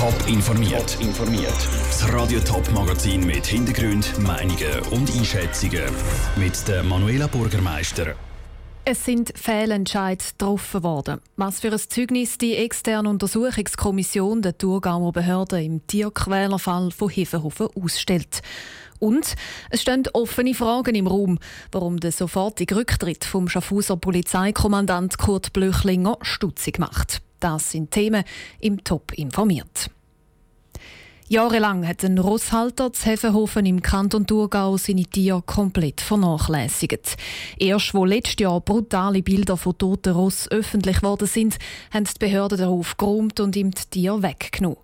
Top informiert. informiert. Das Radio Top Magazin mit Hintergrund, Meinungen und Einschätzungen mit der Manuela Bürgermeister. Es sind Fehlentscheide getroffen worden. Was für ein Zeugnis die externe Untersuchungskommission der Thurgauer Behörde im Tierquälerfall von Hefenhofen ausstellt. Und es stehen offene Fragen im Raum, warum der sofortige Rücktritt vom Schaffhauser Polizeikommandant Kurt Blöchlinger stutzig macht. Das sind Themen im Top informiert. Jahrelang hat ein Rosshalter zu Hefenhofen im Kanton Thurgau seine Tiere komplett vernachlässigt. Erst wo letztes Jahr brutale Bilder von toten Ross öffentlich geworden sind, haben die Behörden den Hof geräumt und ihm die Tiere weggenommen.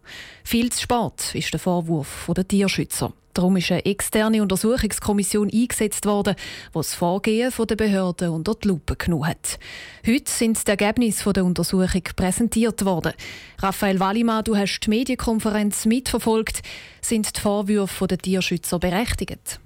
Viel zu spät ist der Vorwurf der Tierschützer. Darum ist eine externe Untersuchungskommission eingesetzt worden, die das Vorgehen der Behörden unter die Lupe genommen hat. Heute sind die Ergebnisse der Untersuchung präsentiert worden. Raphael Wallimann, du hast die Medienkonferenz mitverfolgt. Sind die Vorwürfe der Tierschützer berechtigt?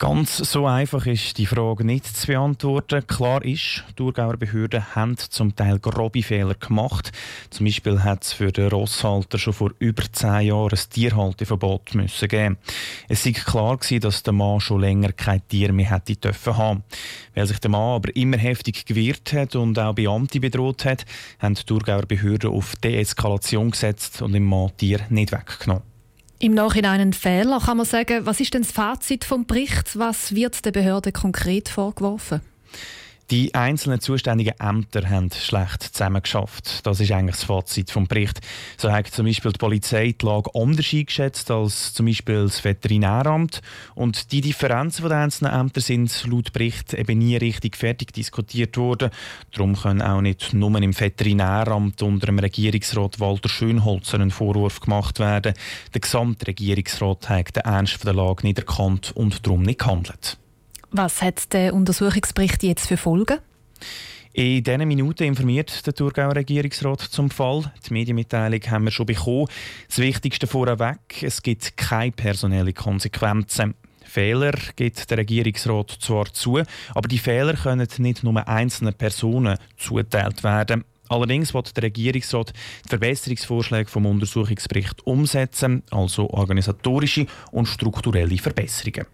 Ganz so einfach ist die Frage nicht zu beantworten. Klar ist, die Thurgauer Behörden haben zum Teil grobe Fehler gemacht. Zum Beispiel hat es für den Rosshalter schon vor über zehn Jahren ein Tierhalteverbot müssen geben. Es war klar gewesen, dass der Mann schon länger kein Tier mehr hätte dürfen haben. Weil sich der Mann aber immer heftig gewehrt hat und auch Beamte bedroht hat, haben die Thurgauer Behörden auf Deeskalation gesetzt und dem Mann Tier nicht weggenommen. Im Nachhinein ein Fehler, kann man sagen. Was ist denn das Fazit vom Bericht? Was wird der Behörde konkret vorgeworfen? Die einzelnen zuständigen Ämter haben schlecht zusammengeschafft. Das ist eigentlich das Fazit vom Bericht. So hat zum Beispiel die Polizei die Lage anders eingeschätzt als zum Beispiel das Veterinäramt. Und die Differenzen der einzelnen Ämter sind laut Bericht eben nie richtig fertig diskutiert worden. Darum können auch nicht nur im Veterinäramt unter dem Regierungsrat Walter Schönholzer einen Vorwurf gemacht werden. Der gesamte Regierungsrat hat den Ernst der Lage nicht erkannt und darum nicht gehandelt. Was hat der Untersuchungsbericht jetzt für Folgen? In diesen Minuten informiert der Thurgauer Regierungsrat zum Fall. Die Medienmitteilung haben wir schon bekommen. Das Wichtigste vorweg, es gibt keine personellen Konsequenzen. Fehler gibt der Regierungsrat zwar zu, aber die Fehler können nicht nur einzelnen Personen zugeteilt werden. Allerdings wird der Regierungsrat die Verbesserungsvorschläge vom Untersuchungsbericht umsetzen, also organisatorische und strukturelle Verbesserungen.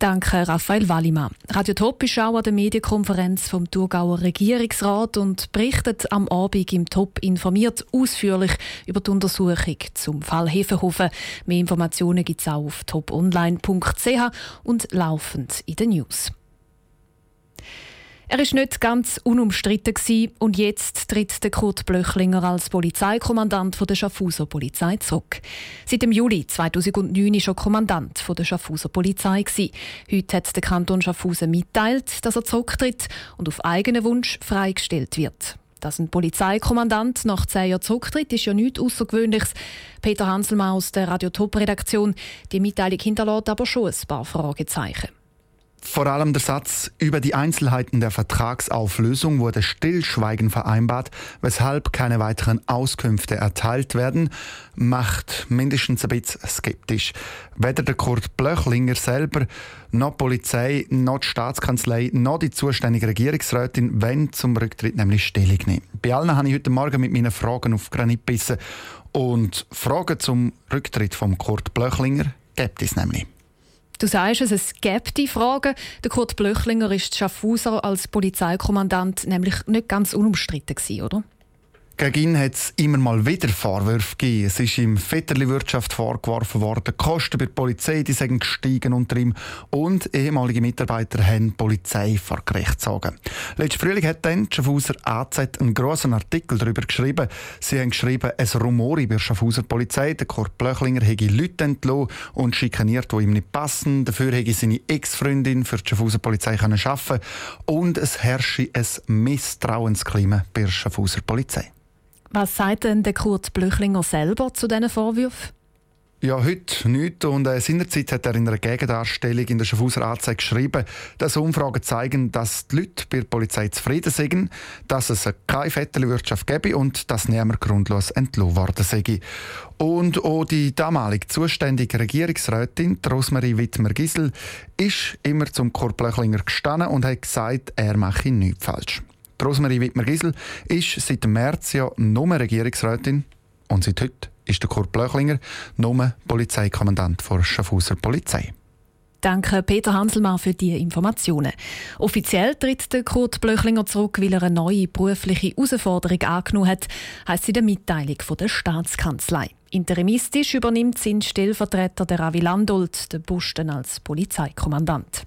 Danke, Raphael Wallimann. Radio Top ist auch an der Medienkonferenz vom Thurgauer Regierungsrat und berichtet am Abend im Top informiert ausführlich über die Untersuchung zum Fall Hefenhofen. Mehr Informationen gibt es auch auf toponline.ch und laufend in den News. Er ist nicht ganz unumstritten und jetzt tritt der Kurt Blöchlinger als Polizeikommandant der Schaffhauser Polizei zurück. Seit dem Juli 2009 war er Kommandant der Schaffhauser Polizei. Heute hat der Kanton Schaffhausen mitteilt, dass er zurücktritt und auf eigenen Wunsch freigestellt wird. Dass ein Polizeikommandant nach zehn Jahren zurücktritt, ist ja nichts Außergewöhnliches. Peter Hanselmann aus der Radio Top Redaktion. Die Mitteilung hinterlässt aber schon ein paar Fragezeichen. Vor allem der Satz über die Einzelheiten der Vertragsauflösung wurde stillschweigen vereinbart, weshalb keine weiteren Auskünfte erteilt werden, macht mindestens ein bisschen skeptisch. Weder der Kurt Blöchlinger selber, noch die Polizei, noch die Staatskanzlei, noch die zuständige Regierungsrätin wenn zum Rücktritt nämlich Stellung nehmen. Bei allen habe ich heute Morgen mit meinen Fragen auf Granit gebissen. Und Fragen zum Rücktritt von Kurt Blöchlinger gibt es nämlich. Du sagst es, es gibt die Fragen. Der Kurt Blöchlinger ist Schaffhauser als Polizeikommandant nämlich nicht ganz unumstritten oder? Gegen ihn hat es immer mal wieder Vorwürfe gegeben. Es ist ihm Vetterli-Wirtschaft vorgeworfen worden, die Kosten bei der Polizei die sind gestiegen unter ihm und ehemalige Mitarbeiter haben die Polizei vor Gericht gezogen. Letzten Frühling hat dann die Schaffhauser AZ einen grossen Artikel darüber geschrieben. Sie haben geschrieben, es rumore bei der Schaffhauser Polizei. Der Kurt Blöchlinger hätte Leute entlassen und schikaniert, die ihm nicht passen. Dafür hätte seine Ex-Freundin für die Schaffhauser Polizei arbeiten und es herrsche ein Misstrauensklima bei der Schaffhauser Polizei. Was sagt denn der Kurt Blöchlinger selber zu diesen Vorwürfen? Ja, heute nicht. Und äh, seinerzeit hat er in einer Gegendarstellung in der Schaffhauser Anzeige geschrieben, dass Umfragen zeigen, dass die Leute bei der Polizei zufrieden sind, dass es keine Vetterli-Wirtschaft gäbe und dass niemand grundlos entlohnt worden sei. Und auch die damalige zuständige Regierungsrätin, Rosmarie Wittmer-Gisel, ist immer zum Kurt Blöchlinger gestanden und hat gesagt, er mache nichts falsch. Rosmarie Wittmer-Gisel ist seit März ja nur Regierungsrätin und seit heute ist der Kurt Blöchlinger, Nummer Polizeikommandant der Schaffhauser Polizei. Danke Peter Hanselmann für die Informationen. Offiziell tritt der Kurt Blöchlinger zurück, weil er eine neue berufliche Herausforderung angenommen hat, heisst in der Mitteilung von der Staatskanzlei. Interimistisch übernimmt sein Stellvertreter der Ravi Landolt den Posten als Polizeikommandant.